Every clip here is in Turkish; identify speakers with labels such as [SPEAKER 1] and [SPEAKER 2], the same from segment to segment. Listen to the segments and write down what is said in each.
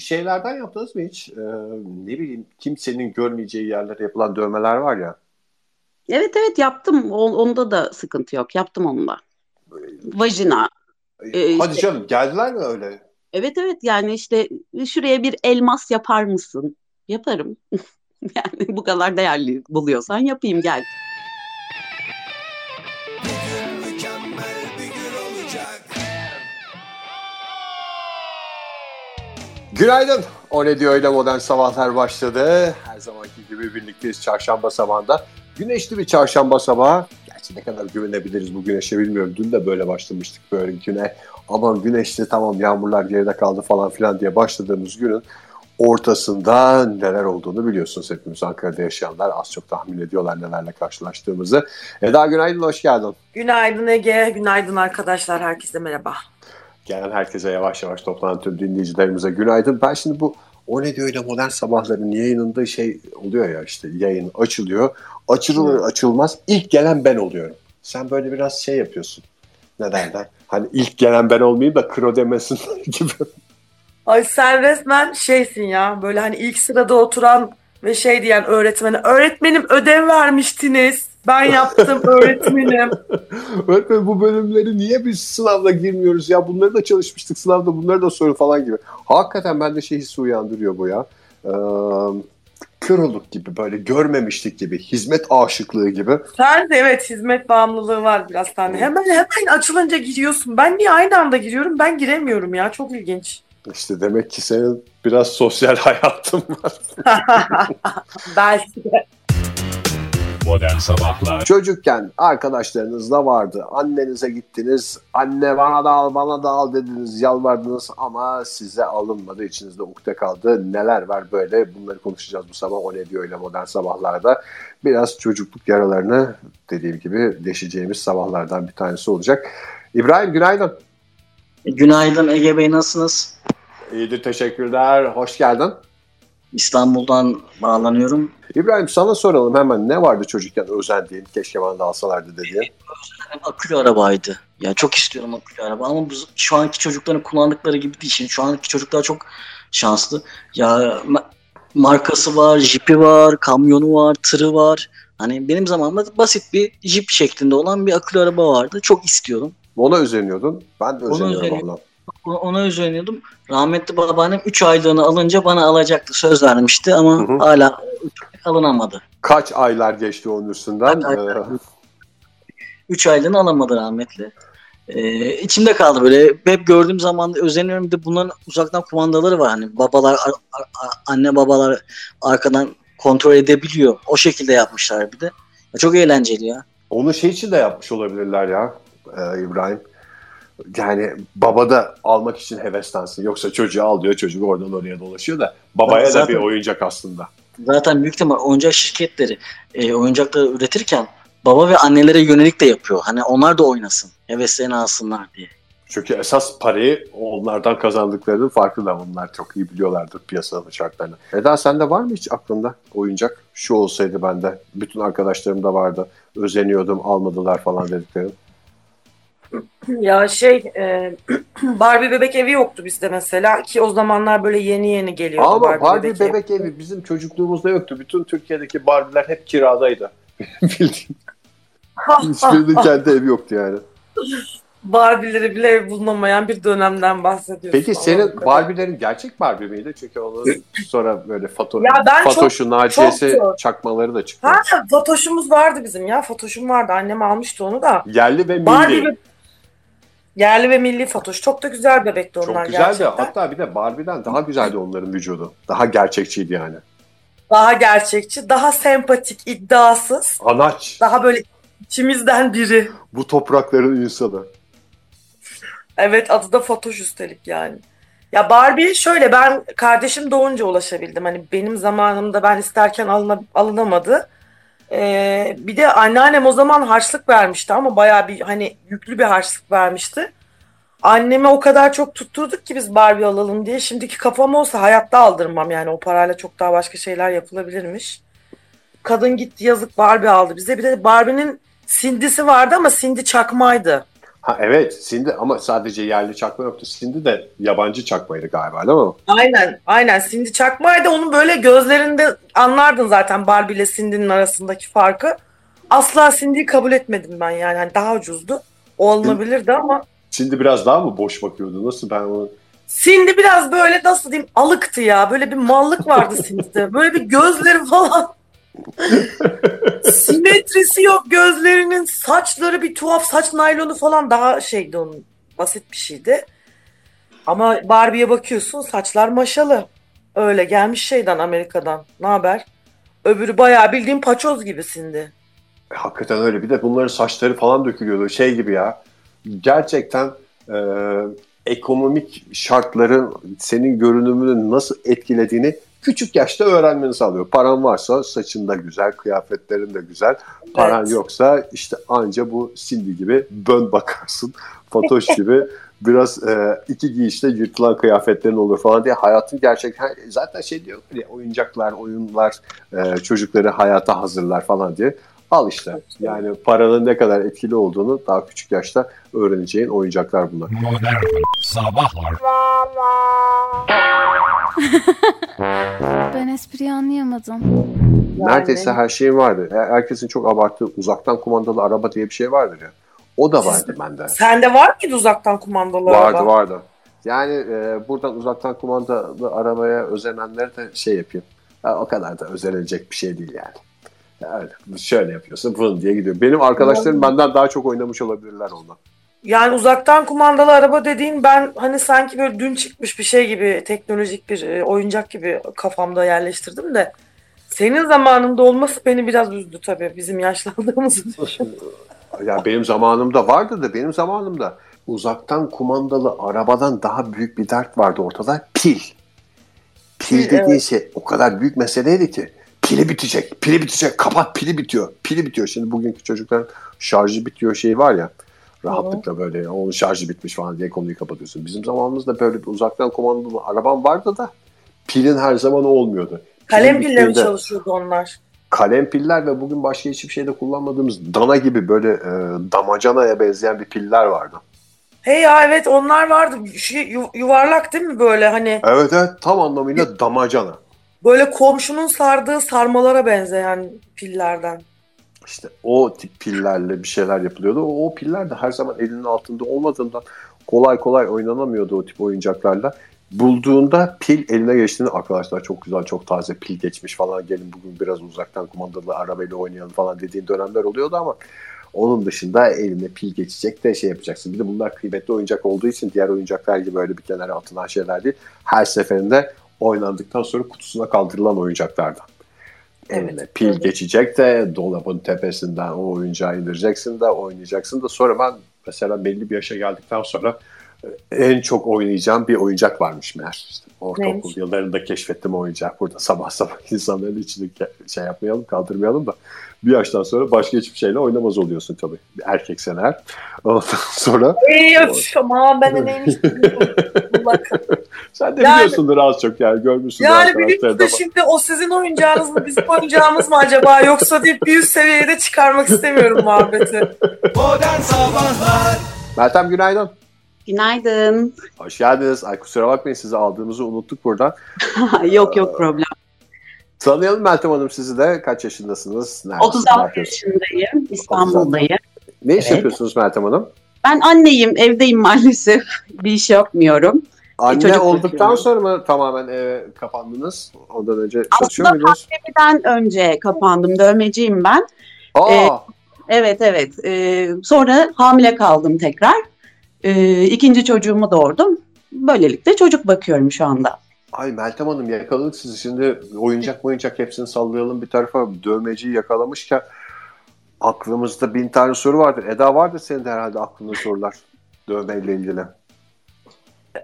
[SPEAKER 1] şeylerden yaptınız mı hiç? Ee, ne bileyim kimsenin görmeyeceği yerlere yapılan dövmeler var ya.
[SPEAKER 2] Evet evet yaptım. O, onda da sıkıntı yok. Yaptım onunla. Vajina.
[SPEAKER 1] Ee, Hadi işte, canım geldiler mi öyle?
[SPEAKER 2] Evet evet yani işte şuraya bir elmas yapar mısın? Yaparım. yani bu kadar değerli buluyorsan yapayım gel.
[SPEAKER 1] Günaydın. O ne diyor öyle modern sabahlar başladı. Her zamanki gibi birlikteyiz çarşamba sabahında. Güneşli bir çarşamba sabahı. Gerçi ne kadar güvenebiliriz bu güneşe bilmiyorum. Dün de böyle başlamıştık böyle güne. Aman güneşli tamam yağmurlar geride kaldı falan filan diye başladığımız günün ortasında neler olduğunu biliyorsunuz hepimiz Ankara'da yaşayanlar az çok tahmin ediyorlar nelerle karşılaştığımızı. Eda günaydın, hoş geldin.
[SPEAKER 3] Günaydın Ege, günaydın arkadaşlar, herkese merhaba.
[SPEAKER 1] Gelen herkese yavaş yavaş toplanan tüm dinleyicilerimize günaydın. Ben şimdi bu o ne diyor öyle modern sabahların yayınında şey oluyor ya işte yayın açılıyor. Açılır açılmaz ilk gelen ben oluyorum. Sen böyle biraz şey yapıyorsun. Ne derler? Hani ilk gelen ben olmayayım da kro demesin gibi.
[SPEAKER 3] Ay sen resmen şeysin ya böyle hani ilk sırada oturan ve şey diyen öğretmene öğretmenim ödev vermiştiniz. Ben yaptım öğretmenim.
[SPEAKER 1] Öğretmenim bu bölümleri niye biz sınavda girmiyoruz ya? Bunları da çalışmıştık sınavda bunları da soru falan gibi. Hakikaten bende şey hissi uyandırıyor bu ya. Ee, köroluk gibi böyle görmemişlik gibi hizmet aşıklığı gibi.
[SPEAKER 3] Sen de evet hizmet bağımlılığı var biraz sende. Hemen hemen açılınca giriyorsun. Ben niye aynı anda giriyorum? Ben giremiyorum ya. Çok ilginç.
[SPEAKER 1] İşte demek ki senin biraz sosyal hayatın var.
[SPEAKER 3] Belki de.
[SPEAKER 1] Modern Sabahlar Çocukken arkadaşlarınızla vardı. Annenize gittiniz. Anne bana da al bana da al dediniz. Yalvardınız ama size alınmadı. içinizde ukde kaldı. Neler var böyle bunları konuşacağız bu sabah. O ne diyor öyle Modern Sabahlar'da. Biraz çocukluk yaralarını dediğim gibi deşeceğimiz sabahlardan bir tanesi olacak. İbrahim günaydın.
[SPEAKER 4] Günaydın Ege Bey nasılsınız?
[SPEAKER 1] İyidir teşekkürler. Hoş geldin.
[SPEAKER 4] İstanbul'dan bağlanıyorum.
[SPEAKER 1] İbrahim sana soralım hemen ne vardı çocukken özendiğin keşke bana da alsalardı dediğin?
[SPEAKER 4] Akülü arabaydı. Ya çok istiyorum akülü araba ama bu, şu anki çocukların kullandıkları gibi değil. Şimdi şu anki çocuklar çok şanslı. Ya markası var, jipi var, kamyonu var, tırı var. Hani benim zamanımda basit bir jip şeklinde olan bir akülü araba vardı. Çok istiyordum.
[SPEAKER 1] Ona özeniyordum. Ben de özeniyorum ona
[SPEAKER 4] ona özeniyordum. Rahmetli babaannem 3 aylığını alınca bana alacaktı. Söz vermişti ama hı hı. hala alınamadı.
[SPEAKER 1] Kaç aylar geçti onun üstünden?
[SPEAKER 4] 3 ee... aylığını alamadı rahmetli. Ee, içimde kaldı böyle. Hep gördüğüm zaman özeniyorum. Bir de bunların uzaktan kumandaları var. Hani babalar, anne babalar arkadan kontrol edebiliyor. O şekilde yapmışlar bir de. Çok eğlenceli ya.
[SPEAKER 1] Onu şey için de yapmış olabilirler ya e, İbrahim yani baba da almak için heveslensin. Yoksa çocuğu alıyor, çocuk oradan oraya dolaşıyor da babaya zaten, da bir oyuncak aslında.
[SPEAKER 4] Zaten büyük ihtimal oyuncak şirketleri e, oyuncakları üretirken baba ve annelere yönelik de yapıyor. Hani onlar da oynasın, heveslerini alsınlar diye.
[SPEAKER 1] Çünkü esas parayı onlardan kazandıklarının farkında bunlar çok iyi biliyorlardır piyasanın şartlarını. Eda sende var mı hiç aklında oyuncak? Şu olsaydı bende. Bütün arkadaşlarım da vardı. Özeniyordum almadılar falan dediklerim.
[SPEAKER 3] Ya şey e, Barbie bebek evi yoktu bizde mesela ki o zamanlar böyle yeni yeni geliyordu
[SPEAKER 1] Ama Barbie, Barbie bebek, bebek evi. evi bizim çocukluğumuzda yoktu. Bütün Türkiye'deki Barbie'ler hep kiradaydı. Bildiğin. Hiçbirinin kendi evi yoktu yani.
[SPEAKER 3] Barbie'leri bile ev bulunamayan bir dönemden bahsediyorsun.
[SPEAKER 1] Peki senin Barbie'lerin gerçek Barbie miydi? Çünkü onu sonra böyle foto, ya ben Fatoş'u, çok, Naciye'si çok çakmaları da çıktı.
[SPEAKER 3] Ha, Fatoş'umuz vardı bizim ya. Fatoş'um vardı. Annem almıştı onu da.
[SPEAKER 1] Yerli ve milli. Barbie
[SPEAKER 3] Yerli ve milli Fatoş. Çok da güzel bebekti onlar
[SPEAKER 1] Çok güzeldi. Gerçekten. Hatta bir de Barbie'den daha güzeldi onların vücudu. Daha gerçekçiydi yani.
[SPEAKER 3] Daha gerçekçi, daha sempatik, iddiasız.
[SPEAKER 1] Anaç.
[SPEAKER 3] Daha böyle içimizden biri.
[SPEAKER 1] Bu toprakların insanı.
[SPEAKER 3] Evet adı da Fatoş üstelik yani. Ya Barbie şöyle ben kardeşim doğunca ulaşabildim. Hani benim zamanımda ben isterken alına, alınamadı. Ee, bir de anneannem o zaman harçlık vermişti ama bayağı bir hani yüklü bir harçlık vermişti. Anneme o kadar çok tutturduk ki biz Barbie alalım diye. Şimdiki kafam olsa hayatta aldırmam yani o parayla çok daha başka şeyler yapılabilirmiş. Kadın gitti yazık Barbie aldı bize. Bir de Barbie'nin Cindy'si vardı ama Cindy çakmaydı.
[SPEAKER 1] Ha evet Cindy ama sadece yerli çakma yoktu. Cindy de yabancı çakmaydı galiba değil mi?
[SPEAKER 3] Aynen, aynen. Cindy Çakma'ydı. Onun böyle gözlerinde anlardın zaten Barbie ile Cindy'nin arasındaki farkı. Asla Cindy'yi kabul etmedim ben yani. Hani daha ucuzdu. O alınabilirdi ama
[SPEAKER 1] Cindy biraz daha mı boş bakıyordu? Nasıl ben onu...
[SPEAKER 3] Cindy biraz böyle nasıl diyeyim alıktı ya. Böyle bir mallık vardı Cindy'de. Böyle bir gözleri falan. Simetrisi yok gözlerinin. Saçları bir tuhaf. Saç naylonu falan daha şeydi onun. Basit bir şeydi. Ama Barbie'ye bakıyorsun saçlar maşalı. Öyle gelmiş şeyden Amerika'dan. Ne haber? Öbürü bayağı bildiğin paçoz gibi Cindy.
[SPEAKER 1] E, Hakikaten öyle. Bir de bunların saçları falan dökülüyordu. Şey gibi ya. Gerçekten e, ekonomik şartların senin görünümünü nasıl etkilediğini küçük yaşta öğrenmeni sağlıyor. Paran varsa saçın da güzel, kıyafetlerin de güzel. Paran
[SPEAKER 3] Evet.
[SPEAKER 1] yoksa işte anca bu Cindy gibi bön bakarsın. Fatoş gibi biraz e, iki giyişte yırtılan kıyafetlerin olur falan diye hayatın gerçek ha- zaten şey diyor ya oyuncaklar, oyunlar e, çocukları hayata hazırlar falan diye. Al işte. Yani paranın ne kadar etkili olduğunu daha küçük yaşta öğreneceğin oyuncaklar bunlar.
[SPEAKER 5] Modern Sabahlar
[SPEAKER 6] espriyi anlayamadım.
[SPEAKER 3] Yani-
[SPEAKER 1] Neredeyse her şeyin vardı. Her- Herkesin çok abarttığı uzaktan kumandalı araba diye bir şey vardır ya. O da vardı bende.
[SPEAKER 3] Sende var mıydı uzaktan kumandalı
[SPEAKER 1] Vardı
[SPEAKER 3] araba?
[SPEAKER 1] vardı. Yani e, buradan uzaktan kumandalı arabaya özenenlere de şey yapayım. Ha, o kadar da özenilecek bir şey değil yani. Yani şöyle yapıyorsun fırın diye gidiyor. Benim arkadaşlarım benden daha çok oynamış olabilirler ondan.
[SPEAKER 3] Yani uzaktan kumandalı araba dediğin ben hani sanki böyle dün çıkmış bir şey gibi teknolojik bir e, oyuncak gibi kafamda yerleştirdim de senin zamanında olması beni biraz üzdü tabii bizim yaşlandığımızı düşün.
[SPEAKER 1] Ya benim zamanımda vardı da benim zamanımda uzaktan kumandalı arabadan daha büyük bir dert vardı ortada. Pil. Pil dediğin şey o kadar büyük meseleydi ki. Pili bitecek, pili bitecek, kapat pili bitiyor, pili bitiyor. Şimdi bugünkü çocukların şarjı bitiyor şey var ya. Rahatlıkla böyle onun şarjı bitmiş falan diye konuyu kapatıyorsun. Bizim zamanımızda böyle bir uzaktan kumandalı arabam vardı da pilin her zaman olmuyordu.
[SPEAKER 3] Kalem pilleri çalışıyordu onlar.
[SPEAKER 1] kalem piller ve bugün başka hiçbir şeyde kullanmadığımız dana gibi böyle e, damacanaya benzeyen bir piller vardı.
[SPEAKER 3] He ya evet onlar vardı. Şu yu- yuvarlak değil mi böyle hani
[SPEAKER 1] Evet evet tam anlamıyla damacana.
[SPEAKER 3] böyle komşunun sardığı sarmalara benzeyen pillerden.
[SPEAKER 1] İşte o tip pillerle bir şeyler yapılıyordu. O, o piller de her zaman elinin altında olmadığından kolay kolay oynanamıyordu o tip oyuncaklarla. Bulduğunda pil eline geçtiğinde arkadaşlar çok güzel çok taze pil geçmiş falan gelin bugün biraz uzaktan kumandalı arabayla oynayalım falan dediğin dönemler oluyordu ama onun dışında eline pil geçecek de şey yapacaksın. Bir de bunlar kıymetli oyuncak olduğu için diğer oyuncaklar gibi böyle bir kenara atılan şeyler değil. Her seferinde oynandıktan sonra kutusuna kaldırılan oyuncaklardan.
[SPEAKER 3] Evet.
[SPEAKER 1] Eline pil geçecek de dolabın tepesinden o oyuncağı indireceksin de oynayacaksın da sonra ben mesela belli bir yaşa geldikten sonra e, en çok oynayacağım bir oyuncak varmış meğer. İşte ortaokul
[SPEAKER 3] Neymiş?
[SPEAKER 1] yıllarında keşfettim o oyuncağı. Burada sabah sabah insanların içini şey yapmayalım kaldırmayalım da bir yaştan sonra başka hiçbir şeyle oynamaz oluyorsun tabii. Erkeksen eğer. Ondan sonra
[SPEAKER 3] Ey öf aman ben de neymiş Bakın.
[SPEAKER 1] sen de
[SPEAKER 3] Yani-
[SPEAKER 1] biliyorsundur az çok yani görmüşsündür
[SPEAKER 3] Yani
[SPEAKER 1] arkadaşlar
[SPEAKER 3] biliyorsun
[SPEAKER 1] da.
[SPEAKER 3] şimdi o sizin oyuncağınız mı bizim oyuncağımız mı acaba yoksa deyip bir üst seviyede çıkarmak istemiyorum muhabbeti.
[SPEAKER 1] Meltem günaydın.
[SPEAKER 2] Günaydın.
[SPEAKER 1] Hoş geldiniz. Ay kusura bakmayın sizi aldığımızı unuttuk buradan.
[SPEAKER 2] yok yok problem.
[SPEAKER 1] Tanıyalım Meltem Hanım sizi de. Kaç yaşındasınız? Neredesiniz? Ne
[SPEAKER 2] 36
[SPEAKER 1] yapıyorsunuz?
[SPEAKER 2] yaşındayım. İstanbul'dayım.
[SPEAKER 1] Ne iş
[SPEAKER 2] Evet.
[SPEAKER 1] yapıyorsunuz Meltem Hanım?
[SPEAKER 2] Ben anneyim. Evdeyim maalesef. Bir iş yapmıyorum.
[SPEAKER 1] Anne
[SPEAKER 2] çocuk
[SPEAKER 1] olduktan sonra mı tamamen eve kapandınız? Ondan önce çalışıyor
[SPEAKER 2] Aslında
[SPEAKER 1] muydunuz?
[SPEAKER 2] pandemiden önce kapandım. Dövmeciyim ben.
[SPEAKER 1] Aa,
[SPEAKER 2] e, Evet evet. Ee, sonra hamile kaldım tekrar. Ee, ikinci çocuğumu doğurdum. Böylelikle çocuk bakıyorum şu anda.
[SPEAKER 1] ay Meltem Hanım yakaladık sizi. Şimdi oyuncak oyuncak hepsini sallayalım bir tarafa. Dövmeciyi yakalamışken aklımızda bin tane soru vardır. Eda vardır senin de herhalde aklında sorular dövmeyle ilgili.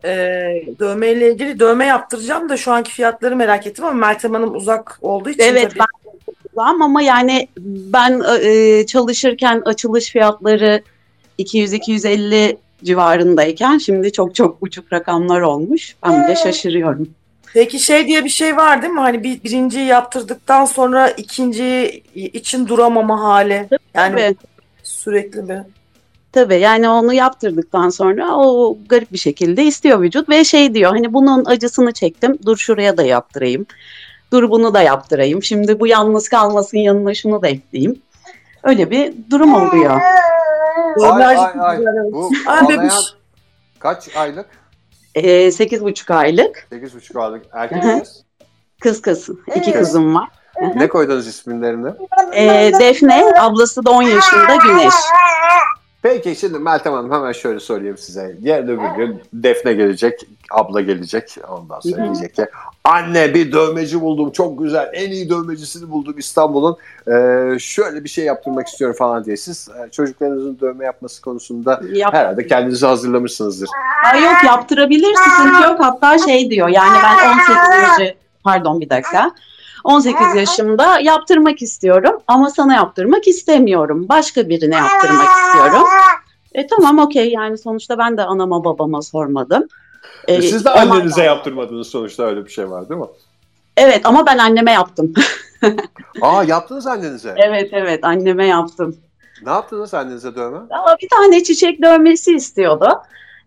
[SPEAKER 3] Ee, dövmeyle ilgili dövme yaptıracağım da şu anki fiyatları merak ettim ama Meltem Hanım uzak olduğu için
[SPEAKER 2] Evet
[SPEAKER 3] tabii.
[SPEAKER 2] ben kulağım ama yani ben e, çalışırken açılış fiyatları 200-250 civarındayken şimdi çok çok uçuk rakamlar olmuş. Ben bile şaşırıyorum.
[SPEAKER 3] Peki şey diye bir şey var değil mi? Hani bir birinciyi yaptırdıktan sonra ikinci için duramama hali. Yani
[SPEAKER 2] Tabii.
[SPEAKER 3] sürekli bir.
[SPEAKER 2] Tabii yani onu yaptırdıktan sonra o garip bir şekilde istiyor vücut ve şey diyor hani bunun acısını çektim dur şuraya da yaptırayım. Dur bunu da yaptırayım. Şimdi bu yalnız kalmasın yanına şunu da ekleyeyim. Öyle bir durum oluyor.
[SPEAKER 1] Ay ay ay. Bu
[SPEAKER 3] Ay,
[SPEAKER 1] ağlayan kaç aylık?
[SPEAKER 2] Ee, Sekiz buçuk aylık
[SPEAKER 1] 8,5 aylık erkek kız.
[SPEAKER 2] kız kız. iki kızım var.
[SPEAKER 1] ne koydunuz isimlerini?
[SPEAKER 2] Ee, Defne ablası da 10 yaşında Güneş.
[SPEAKER 1] Peki şimdi Meltem Hanım hemen şöyle sorayım size. Yarın öbür gün Defne gelecek, abla gelecek. Ondan sonra
[SPEAKER 2] Hı hı.
[SPEAKER 1] diyecek ki anne bir dövmeci buldum çok güzel. En iyi dövmecisini buldum İstanbul'un. Ee, şöyle bir şey yaptırmak istiyorum falan diye. Siz e, çocuklarınızın dövme yapması konusunda
[SPEAKER 2] Yap-
[SPEAKER 1] herhalde kendinizi hazırlamışsınızdır.
[SPEAKER 2] Aa, yok yaptırabilir sıkıntı yok. Hatta şey diyor yani ben 18. pardon bir dakika. 18 yaşımda yaptırmak istiyorum ama sana yaptırmak istemiyorum. Başka birine yaptırmak istiyorum. E tamam okey yani sonuçta ben de anama babama sormadım. E,
[SPEAKER 1] Siz de annenize yaptırmadınız sonuçta öyle bir şey var değil mi?
[SPEAKER 2] Evet ama ben anneme yaptım.
[SPEAKER 1] Aa yaptınız annenize.
[SPEAKER 2] evet evet anneme yaptım.
[SPEAKER 1] Ne yaptınız annenize dövme?
[SPEAKER 2] Ama bir tane çiçek dövmesi istiyordu.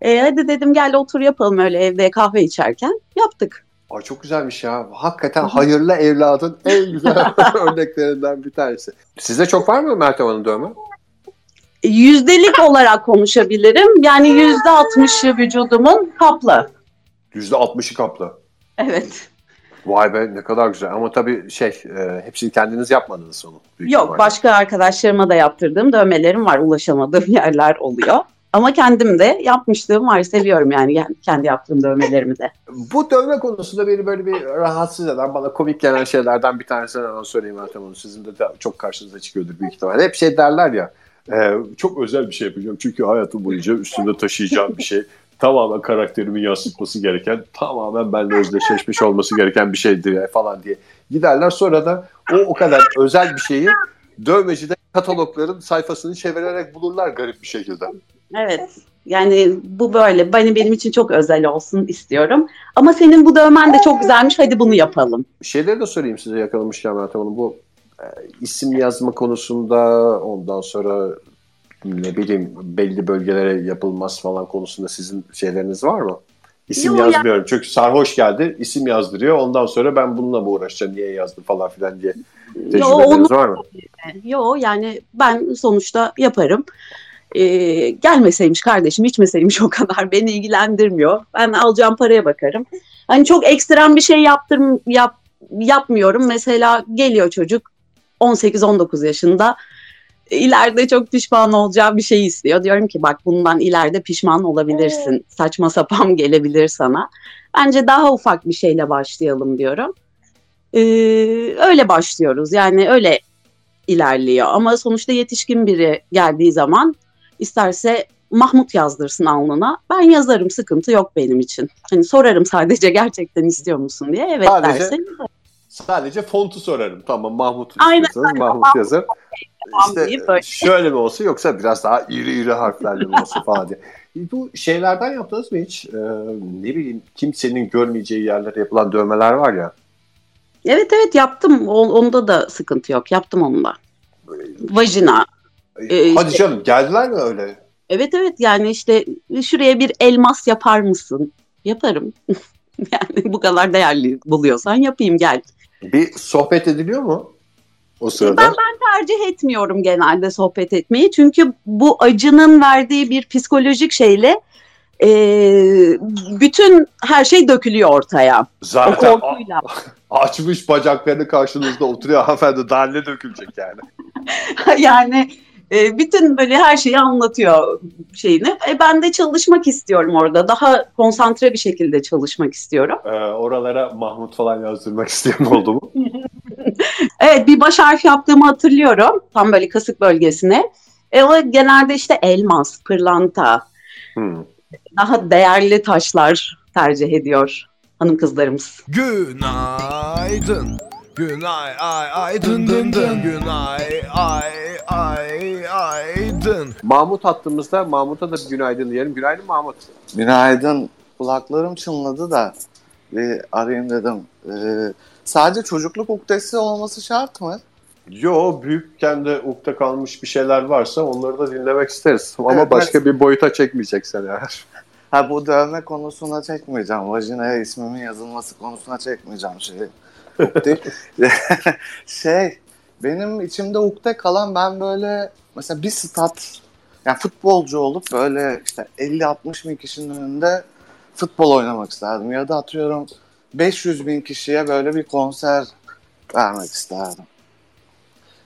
[SPEAKER 2] E, hadi dedim gel otur yapalım öyle evde kahve içerken. Yaptık.
[SPEAKER 1] Ay çok güzelmiş ya. Hakikaten hayırlı evladın en güzel örneklerinden bir tanesi. Sizde çok var mı Meltem Hanım dövme?
[SPEAKER 2] Yüzdelik olarak konuşabilirim. Yani yüzde altmışı vücudumun kaplı.
[SPEAKER 1] %60'ı kaplı.
[SPEAKER 2] Evet.
[SPEAKER 1] Vay be ne kadar güzel. Ama tabii şey e, hepsini kendiniz yapmadınız onu.
[SPEAKER 2] Yok
[SPEAKER 1] ihtimalle.
[SPEAKER 2] başka arkadaşlarıma da yaptırdığım dövmelerim var. Ulaşamadığım yerler oluyor. Ama kendim de yapmışlığım var. Seviyorum yani kendi yaptığım dövmelerimi de.
[SPEAKER 1] Bu dövme konusunda beni böyle bir rahatsız eden, bana komik gelen şeylerden bir tanesini hemen söyleyeyim Meltem Hanım. Sizin de, çok karşınıza çıkıyordur büyük ihtimalle. Hep şey derler ya, e, çok özel bir şey yapacağım. Çünkü hayatım boyunca üstünde taşıyacağım bir şey. Tamamen karakterimi yansıtması gereken, tamamen benimle özdeşleşmiş olması gereken bir şeydir falan diye giderler. Sonra da o o kadar özel bir şeyi dövmecide katalogların sayfasını çevirerek bulurlar garip bir şekilde.
[SPEAKER 2] Evet. Yani bu böyle. Benim benim için çok özel olsun istiyorum. Ama senin bu dövmen de çok güzelmiş. Hadi bunu yapalım.
[SPEAKER 1] Şeyleri de sorayım size yakalamışken Meltem Hanım. Bu e, isim yazma konusunda ondan sonra ne bileyim belli bölgelere yapılmaz falan konusunda sizin şeyleriniz var mı? İsim
[SPEAKER 2] Yo, ya-
[SPEAKER 1] yazmıyorum. Çünkü sarhoş geldi isim yazdırıyor. Ondan sonra ben bununla mı uğraşacağım niye yazdım falan filan diye
[SPEAKER 2] Yo,
[SPEAKER 1] tecrübeleriniz var mı?
[SPEAKER 2] Yo yani ben sonuçta yaparım. Ee, gelmeseymiş kardeşim içmeseymiş o kadar beni ilgilendirmiyor. Ben alacağım paraya bakarım. Hani çok ekstrem bir şey yaptırm yap, yapmıyorum. Mesela geliyor çocuk 18-19 yaşında ileride çok pişman olacağı bir şey istiyor. Diyorum ki bak bundan ileride pişman olabilirsin. Saçma sapan gelebilir sana. Bence daha ufak bir şeyle başlayalım diyorum. Ee, öyle başlıyoruz. Yani öyle ilerliyor. Ama sonuçta yetişkin biri geldiği zaman isterse Mahmut yazdırsın alnına. Ben yazarım sıkıntı yok benim için. Hani sorarım sadece gerçekten istiyor musun diye. Evet
[SPEAKER 1] Sadece-
[SPEAKER 2] derse
[SPEAKER 1] Sadece fontu sorarım. Tamam Mahmut
[SPEAKER 2] Aynen,
[SPEAKER 1] istiyorsanız Mahmut yazar. İşte
[SPEAKER 2] deyip böyle.
[SPEAKER 1] şöyle mi olsa yoksa biraz daha iri iri harflerle mi olsa falan diye. Bu şeylerden yaptınız mı hiç? Ee, ne bileyim kimsenin görmeyeceği yerlere yapılan dövmeler var ya.
[SPEAKER 2] Evet evet yaptım. O- onda da sıkıntı yok. Yaptım onu da. Vajina. Ee,
[SPEAKER 1] Hadi
[SPEAKER 2] işte-
[SPEAKER 1] canım geldiler mi öyle?
[SPEAKER 2] Evet evet yani işte şuraya bir elmas yapar mısın? Yaparım. yani bu kadar değerli buluyorsan yapayım gel.
[SPEAKER 1] Bir sohbet ediliyor mu o sırada?
[SPEAKER 2] Ben, tercih etmiyorum genelde sohbet etmeyi. Çünkü bu acının verdiği bir psikolojik şeyle e, bütün her şey dökülüyor ortaya. O
[SPEAKER 1] Zaten a-
[SPEAKER 2] korkuyla.
[SPEAKER 1] açmış bacaklarını karşınızda oturuyor hanımefendi daha ne dökülecek yani.
[SPEAKER 2] yani e, bütün böyle her şeyi anlatıyor şeyini. E, ben de çalışmak istiyorum orada. Daha konsantre bir şekilde çalışmak istiyorum.
[SPEAKER 1] Ee, oralara Mahmut falan yazdırmak isteyen oldu mu?
[SPEAKER 2] Evet bir baş harf yaptığımı hatırlıyorum. Tam böyle kasık bölgesine. E, o genelde işte elmas, pırlanta,
[SPEAKER 1] Hmm.
[SPEAKER 2] daha değerli taşlar tercih ediyor hanım kızlarımız.
[SPEAKER 5] Günaydın. Günay ay ay dın dın dın. Günay ay ay ay dın.
[SPEAKER 1] Mahmut hattımızda. Mahmut'a da bir günaydın diyelim. Günaydın Mahmut.
[SPEAKER 6] Günaydın. Kulaklarım çınladı da bir arayayım dedim. Ee, sadece çocukluk ukdesi olması şart mı?
[SPEAKER 1] Yo büyükken de ukde kalmış bir şeyler varsa onları da dinlemek isteriz. Ama
[SPEAKER 6] Evet,
[SPEAKER 1] başka bir boyuta çekmeyecek seni eğer.
[SPEAKER 6] Ha bu dövme konusuna çekmeyeceğim. Vajinaya ismimin yazılması konusuna çekmeyeceğim şeyi. Şey benim içimde ukde kalan ben böyle mesela bir stat yani futbolcu olup böyle işte 50-60 bin kişinin önünde futbol oynamak isterdim. Ya da atıyorum 500 bin kişiye böyle bir konser vermek isterdim.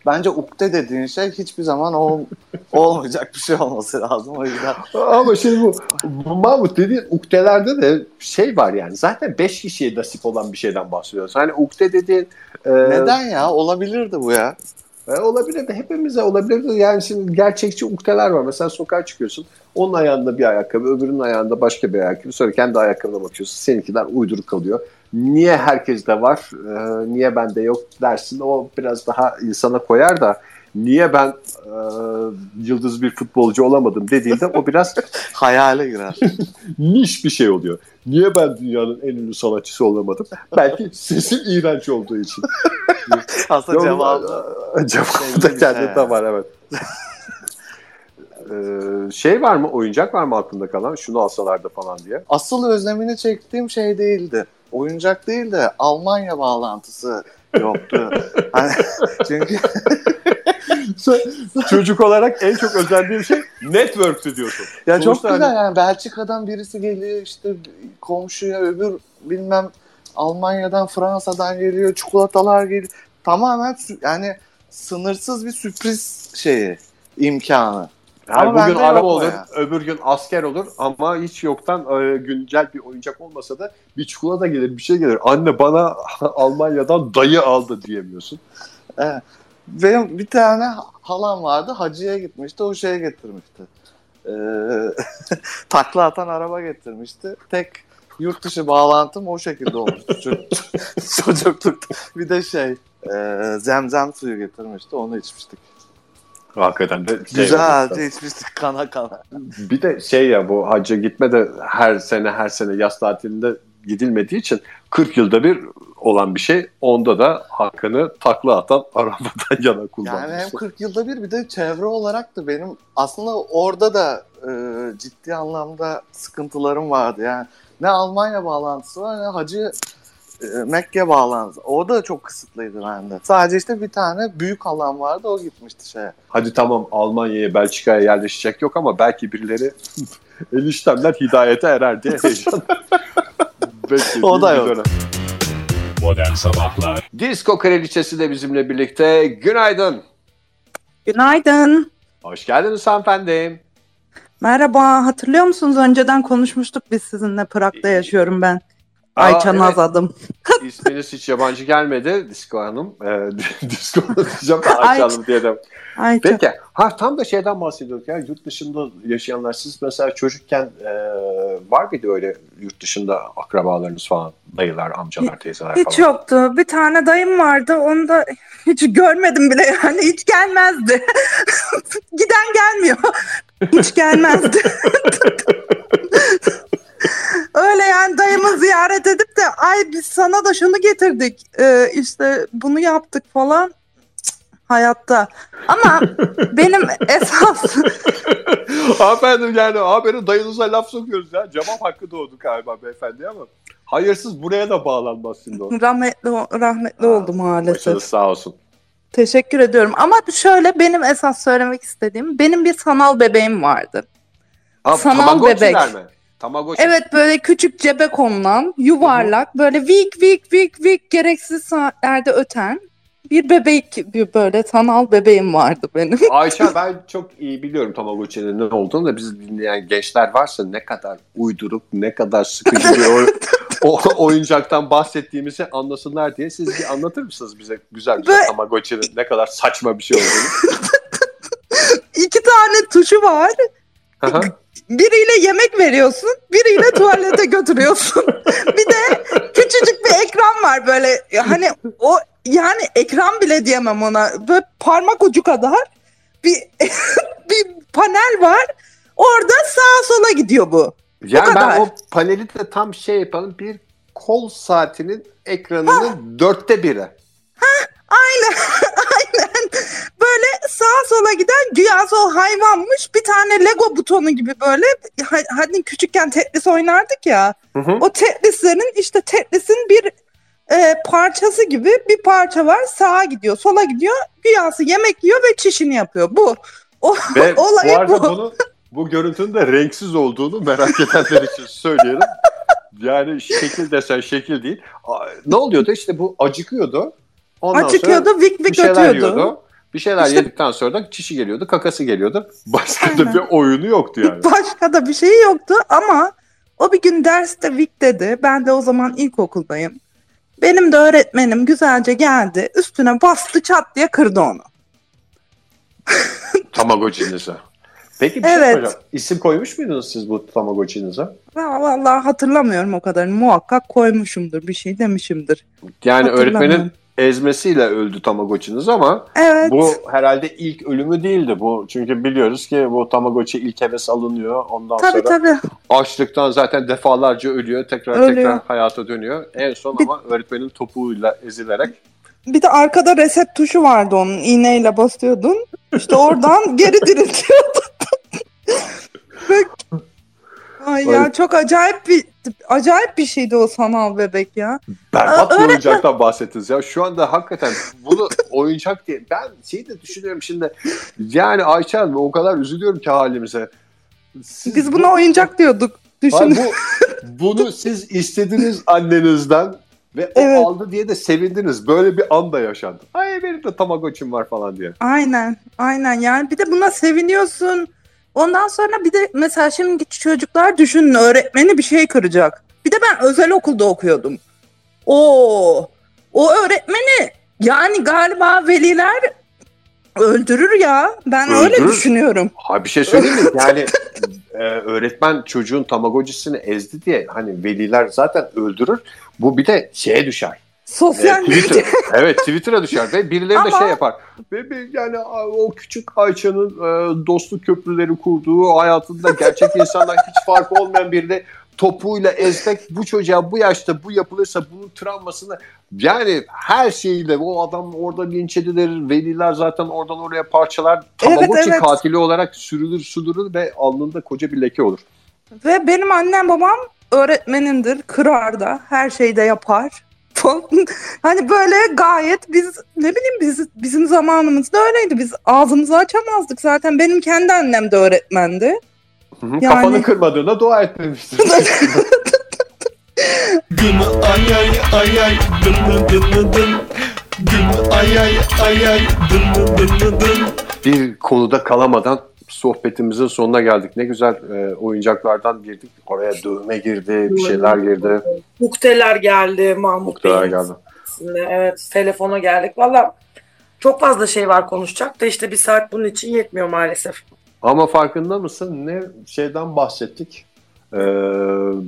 [SPEAKER 6] Bence ukde dediğin şey hiçbir zaman ol, olmayacak bir şey olması lazım. O yüzden
[SPEAKER 1] Ama şimdi bu, bu Mahmut dediğin ukdelerde de şey var yani. Zaten 5 kişiye nasip olan bir şeyden bahsediyoruz. Hani ukde dediğin e,
[SPEAKER 6] neden ya? Olabilirdi bu ya.
[SPEAKER 1] E, olabilir de hepimize olabilir de yani şimdi gerçekçi ukdeler var. Mesela sokağa çıkıyorsun. Onun ayağında bir ayakkabı, öbürünün ayağında başka bir ayakkabı. Sonra kendi ayakkabına bakıyorsun. Seninkiler uyduruk kalıyor. Niye herkeste var, e, niye bende yok dersin. O biraz daha insana koyar da niye ben e, yıldız bir futbolcu olamadım dediğinde o biraz
[SPEAKER 6] Hayale girer.
[SPEAKER 1] niş bir şey oluyor. Niye ben dünyanın en ünlü sanatçısı olamadım? Belki sesim iğrenç olduğu için.
[SPEAKER 6] Aslında
[SPEAKER 1] Yok,
[SPEAKER 6] cevabı
[SPEAKER 1] e, Cevabı da kendinde
[SPEAKER 6] şey.
[SPEAKER 1] var evet. Ee, şey var mı? Oyuncak var mı aklında kalan? Şunu alsalardı falan diye.
[SPEAKER 6] asıl özlemini çektiğim şey değildi. Oyuncak değil de Almanya bağlantısı yoktu. hani, çünkü
[SPEAKER 1] çocuk olarak en çok özendiğim şey network'tü diyorsun.
[SPEAKER 6] ya çok
[SPEAKER 1] Sonuçta
[SPEAKER 6] güzel
[SPEAKER 1] hani-
[SPEAKER 6] yani Belçika'dan birisi geliyor işte komşuya öbür bilmem Almanya'dan Fransa'dan geliyor çikolatalar geliyor. Tamamen yani sınırsız bir sürpriz şeyi imkanı.
[SPEAKER 1] Yani
[SPEAKER 6] Ama
[SPEAKER 1] bugün araba olur,
[SPEAKER 6] ya.
[SPEAKER 1] öbür gün asker olur ama hiç yoktan e, güncel bir oyuncak olmasa da bir çikolata gelir, bir şey gelir. Anne bana Almanya'dan dayı aldı diyemiyorsun.
[SPEAKER 6] Evet. Benim bir tane halam vardı hacıya gitmişti o şeye getirmişti. Ee, takla atan araba getirmişti. Tek yurt dışı bağlantım o şekilde olmuştu çocuk- çocuklukta. Bir de şey e, zemzem suyu getirmişti onu içmiştik.
[SPEAKER 1] Hakikaten de şey
[SPEAKER 6] Güzelce içmiştik kana kana.
[SPEAKER 1] Bir de şey ya bu hacca gitme de her sene her sene yaz tatilinde gidilmediği için 40 yılda bir olan bir şey. Onda da hakkını takla atan arabadan yana
[SPEAKER 6] Yani hem
[SPEAKER 1] kullanmışsın.
[SPEAKER 6] 40 yılda bir bir de çevre olarak da benim aslında orada da e, ciddi anlamda sıkıntılarım vardı. Yani ne Almanya bağlantısı var ne Hacı Mekke bağlantısı. O da çok kısıtlıydı bende. Sadece işte bir tane büyük alan vardı o gitmişti şeye.
[SPEAKER 1] Hadi tamam Almanya'ya Belçika'ya yerleşecek yok ama belki birileri eniştemler hidayete erer diye heyecan.
[SPEAKER 6] O da yok.
[SPEAKER 1] dönem.
[SPEAKER 5] Modern Sabahlar
[SPEAKER 1] Disco Kraliçesi de bizimle birlikte. Günaydın.
[SPEAKER 7] Günaydın.
[SPEAKER 1] Hoş geldiniz hanımefendi.
[SPEAKER 7] Merhaba. Hatırlıyor musunuz? Önceden konuşmuştuk biz sizinle. Prag'da yaşıyorum ben. Ayça
[SPEAKER 1] evet.
[SPEAKER 7] Adım.
[SPEAKER 1] İsminiz hiç yabancı gelmedi Disco Hanım. Disco Hanım diyeceğim Ayça Hanım diye de.
[SPEAKER 7] Ayça.
[SPEAKER 1] Peki. Ha tam da şeyden bahsediyorduk ya. Yurt dışında yaşayanlar siz mesela çocukken e, var mıydı öyle yurt dışında akrabalarınız falan? Dayılar, amcalar, teyzeler
[SPEAKER 7] Hiç
[SPEAKER 1] falan.
[SPEAKER 7] yoktu. Bir tane dayım vardı. Onu da hiç görmedim bile yani. Hiç gelmezdi. Giden gelmiyor. Hiç gelmezdi. Dayımı ziyaret edip de ay biz sana da şunu getirdik. Ee, işte bunu yaptık falan. Hayatta. Ama benim esas
[SPEAKER 1] Hanımefendi yani haberi dayınıza laf sokuyoruz ya. Cevap hakkı doğdu galiba beyefendi ama. Hayırsız buraya da bağlanmaz şimdi o.
[SPEAKER 7] rahmetli rahmetli oldu
[SPEAKER 1] Başınız
[SPEAKER 7] maalesef.
[SPEAKER 1] sağ olsun.
[SPEAKER 7] Teşekkür ediyorum. Ama şöyle benim esas söylemek istediğim benim bir sanal bebeğim vardı.
[SPEAKER 1] Ha,
[SPEAKER 7] Sanal bebek.
[SPEAKER 1] mi? Tamagotchi.
[SPEAKER 7] Evet böyle küçük cebe konulan, yuvarlak, böyle vik vik vik vik gereksiz saatlerde öten bir bebek, bir böyle sanal bebeğim vardı benim.
[SPEAKER 1] Ayça ben çok iyi biliyorum Tamagotchi'nin ne olduğunu da bizi dinleyen gençler varsa ne kadar uyduruk, ne kadar sıkıcı bir oy- o oyuncaktan bahsettiğimizi anlasınlar diye siz bir anlatır mısınız bize güzel güzel
[SPEAKER 7] Ve-
[SPEAKER 1] Tamagotchi'nin ne kadar saçma bir şey olduğunu?
[SPEAKER 7] İki tane tuşu var.
[SPEAKER 1] Aha.
[SPEAKER 7] Biriyle yemek veriyorsun, biriyle tuvalete götürüyorsun. bir de küçücük bir ekran var böyle hani o yani ekran bile diyemem ona. Böyle parmak ucu kadar bir bir panel var. Orada sağa sola gidiyor bu.
[SPEAKER 1] yani ben
[SPEAKER 7] kadar.
[SPEAKER 1] o paneli de tam şey yapalım bir kol saatinin ekranının dörtte biri.
[SPEAKER 7] Aynen, aynen. Sağa sola giden güyası o hayvanmış. Bir tane Lego butonu gibi böyle. Ha- Hani küçükken Tetris oynardık ya.
[SPEAKER 1] Hı hı.
[SPEAKER 7] O Tetris'lerin işte Tetris'in bir e, parçası gibi bir parça var. Sağa gidiyor, sola gidiyor. Güyası yemek yiyor ve çişini yapıyor. Bu. O,
[SPEAKER 1] Ve bu
[SPEAKER 7] olayı
[SPEAKER 1] arada
[SPEAKER 7] bu.
[SPEAKER 1] bunu bu görüntünün de renksiz olduğunu merak edenler için söyleyelim. Yani şekil desen şekil değil. Ne oluyordu? İşte bu acıkıyordu. Ondan
[SPEAKER 7] Acıkıyordu, vik vik ötüyordu.
[SPEAKER 1] yiyordu. Bir şeyler
[SPEAKER 7] İşte-
[SPEAKER 1] yedikten sonra da çişi geliyordu, kakası geliyordu. Başka da
[SPEAKER 7] Aynen.
[SPEAKER 1] bir oyunu yoktu yani.
[SPEAKER 7] Başka da bir şey yoktu ama o bir gün derste Vic dedi. Ben de o zaman ilkokuldayım. Benim de öğretmenim güzelce geldi. Üstüne bastı çat diye kırdı onu.
[SPEAKER 1] Tamagotchi'nize. Peki bir şey
[SPEAKER 7] Evet.
[SPEAKER 1] soracağım. İsim koymuş muydunuz siz bu Tamagotchi'nize?
[SPEAKER 7] Vallahi hatırlamıyorum o kadarını. Muhakkak koymuşumdur. Bir şey demişimdir.
[SPEAKER 1] Yani öğretmenin ezmesiyle öldü Tamagotchi'niz ama
[SPEAKER 7] Evet.
[SPEAKER 1] bu herhalde ilk ölümü değildi bu. Çünkü biliyoruz ki bu Tamagotchi ilk heves alınıyor. Ondan
[SPEAKER 7] tabii
[SPEAKER 1] sonra
[SPEAKER 7] tabii.
[SPEAKER 1] açlıktan zaten defalarca ölüyor. Tekrar
[SPEAKER 7] Ölüyor.
[SPEAKER 1] tekrar hayata dönüyor. En son
[SPEAKER 7] Bir-
[SPEAKER 1] ama öğretmenin topuğuyla ezilerek
[SPEAKER 7] Bir de arkada reset tuşu vardı onun. İğneyle basıyordun. İşte oradan geri diriltiyordun. Ay ya çok acayip bir acayip bir şeydi o sanal bebek ya.
[SPEAKER 1] berbat
[SPEAKER 7] Aa,
[SPEAKER 1] bir oyuncaktan bahsettiniz ya. Şu anda hakikaten bunu oyuncak diye ben şeyi de düşünüyorum şimdi. Yani Ayça Hanım o kadar üzülüyorum ki halimize. Siz
[SPEAKER 7] Biz
[SPEAKER 1] bu-
[SPEAKER 7] buna oyuncak diyorduk. Düşün.
[SPEAKER 1] Hayır, bu, bunu siz istediniz annenizden ve o
[SPEAKER 7] Evet.
[SPEAKER 1] aldı diye de sevindiniz. Böyle bir an da yaşandı. Ay benim de Tamagotchi'm var falan diye.
[SPEAKER 7] Aynen. Aynen yani bir de buna seviniyorsun. Ondan sonra bir de mesela şimdiki çocuklar düşünün öğretmeni bir şey kıracak. Bir de ben özel okulda okuyordum. O o öğretmeni yani galiba veliler öldürür ya. Ben öyle
[SPEAKER 1] Öldürür.
[SPEAKER 7] düşünüyorum.
[SPEAKER 1] Ha bir şey söyleyeyim mi? Yani e, öğretmen çocuğun Tamagotchi'sini ezdi diye hani veliler zaten öldürür. Bu bir de şeye düşer. E,
[SPEAKER 7] Sosyal
[SPEAKER 1] Twitter. evet Twitter'a düşer ve birileri de
[SPEAKER 7] Ama-
[SPEAKER 1] şey yapar. Ve bir, yani o küçük Ayça'nın e, dostluk köprüleri kurduğu hayatında gerçek insandan hiç farkı olmayan birini topuğuyla ezmek bu çocuğa bu yaşta bu yapılırsa bunun travmasını yani her şeyiyle o adam orada linç edilir. Veliler zaten oradan oraya parçalar.
[SPEAKER 7] Evet,
[SPEAKER 1] Tamagotchi
[SPEAKER 7] evet.
[SPEAKER 1] katili olarak sürülür sürülür ve alnında koca bir leke olur.
[SPEAKER 7] Ve benim annem babam öğretmenindir. Kırar da her şeyde yapar. hani böyle gayet biz ne bileyim biz bizim zamanımızda öyleydi. Biz ağzımızı açamazdık zaten. Benim kendi annem de öğretmendi.
[SPEAKER 1] Hı hı,
[SPEAKER 7] Yani-
[SPEAKER 1] Kafanı kırmadığına dua etmemiştir.
[SPEAKER 5] Gün ay ay ay ay dın dın dın dın dın ay ay ay ay dın dın dın dın dın
[SPEAKER 1] bir konuda kalamadan sohbetimizin sonuna geldik. Ne güzel e, oyuncaklardan girdik. Oraya dövme girdi, bir şeyler girdi.
[SPEAKER 3] Mukteler geldi, Mahmut
[SPEAKER 1] Mukteler
[SPEAKER 3] Bey'in
[SPEAKER 1] geldi.
[SPEAKER 3] Evet, telefona geldik. Valla çok fazla şey var konuşacak da işte bir saat bunun için yetmiyor maalesef.
[SPEAKER 1] Ama farkında mısın? Ne şeyden bahsettik? Ee,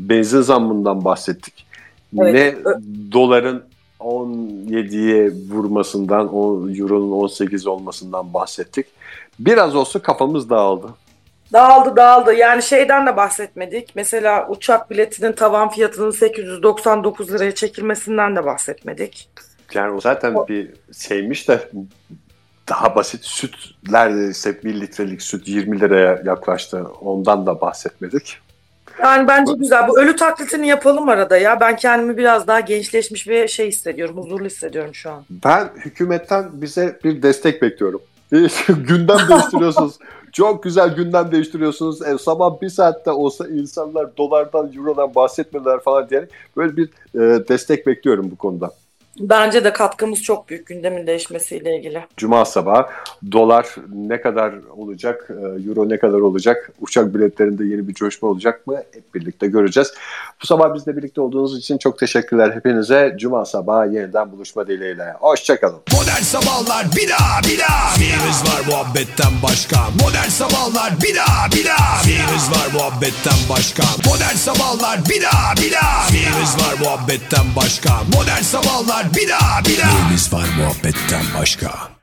[SPEAKER 1] benzin zammından bahsettik.
[SPEAKER 3] Evet.
[SPEAKER 1] Ne doların 17'ye vurmasından, o euronun 18 olmasından bahsettik. Biraz olsa kafamız dağıldı.
[SPEAKER 3] Dağıldı dağıldı. Yani şeyden de bahsetmedik. Mesela uçak biletinin tavan fiyatının 899 liraya çekilmesinden de bahsetmedik.
[SPEAKER 1] Yani o zaten bir şeymiş de daha basit sütler ise 1 litrelik süt 20 liraya yaklaştı. Ondan da bahsetmedik.
[SPEAKER 3] Yani bence güzel. Bu ölü taklitini yapalım arada ya. Ben kendimi biraz daha gençleşmiş ve şey hissediyorum. Huzurlu hissediyorum şu an.
[SPEAKER 1] Ben hükümetten bize bir destek bekliyorum. Gündem değiştiriyorsunuz. Çok güzel gündem değiştiriyorsunuz. E, sabah bir saatte olsa insanlar dolardan, eurodan bahsetmediler falan diyerek böyle bir e, destek bekliyorum bu konuda.
[SPEAKER 3] Bence de katkımız çok büyük gündemin değişmesiyle ilgili.
[SPEAKER 1] Cuma sabahı dolar ne kadar olacak, e, euro ne kadar olacak, uçak biletlerinde yeni bir coşma olacak mı hep birlikte göreceğiz. Bu sabah bizle birlikte olduğunuz için çok teşekkürler hepinize. Cuma sabahı yeniden buluşma dileğiyle. Hoşçakalın.
[SPEAKER 5] Modern Sabahlar bir daha bir daha Birimiz var muhabbetten başka Modern Sabahlar bir daha bir daha Birimiz var muhabbetten başka Modern Sabahlar bir daha bir daha Birimiz var muhabbetten başka Modern Sabahlar bir daha bir daha. Birimiz var muhabbetten başka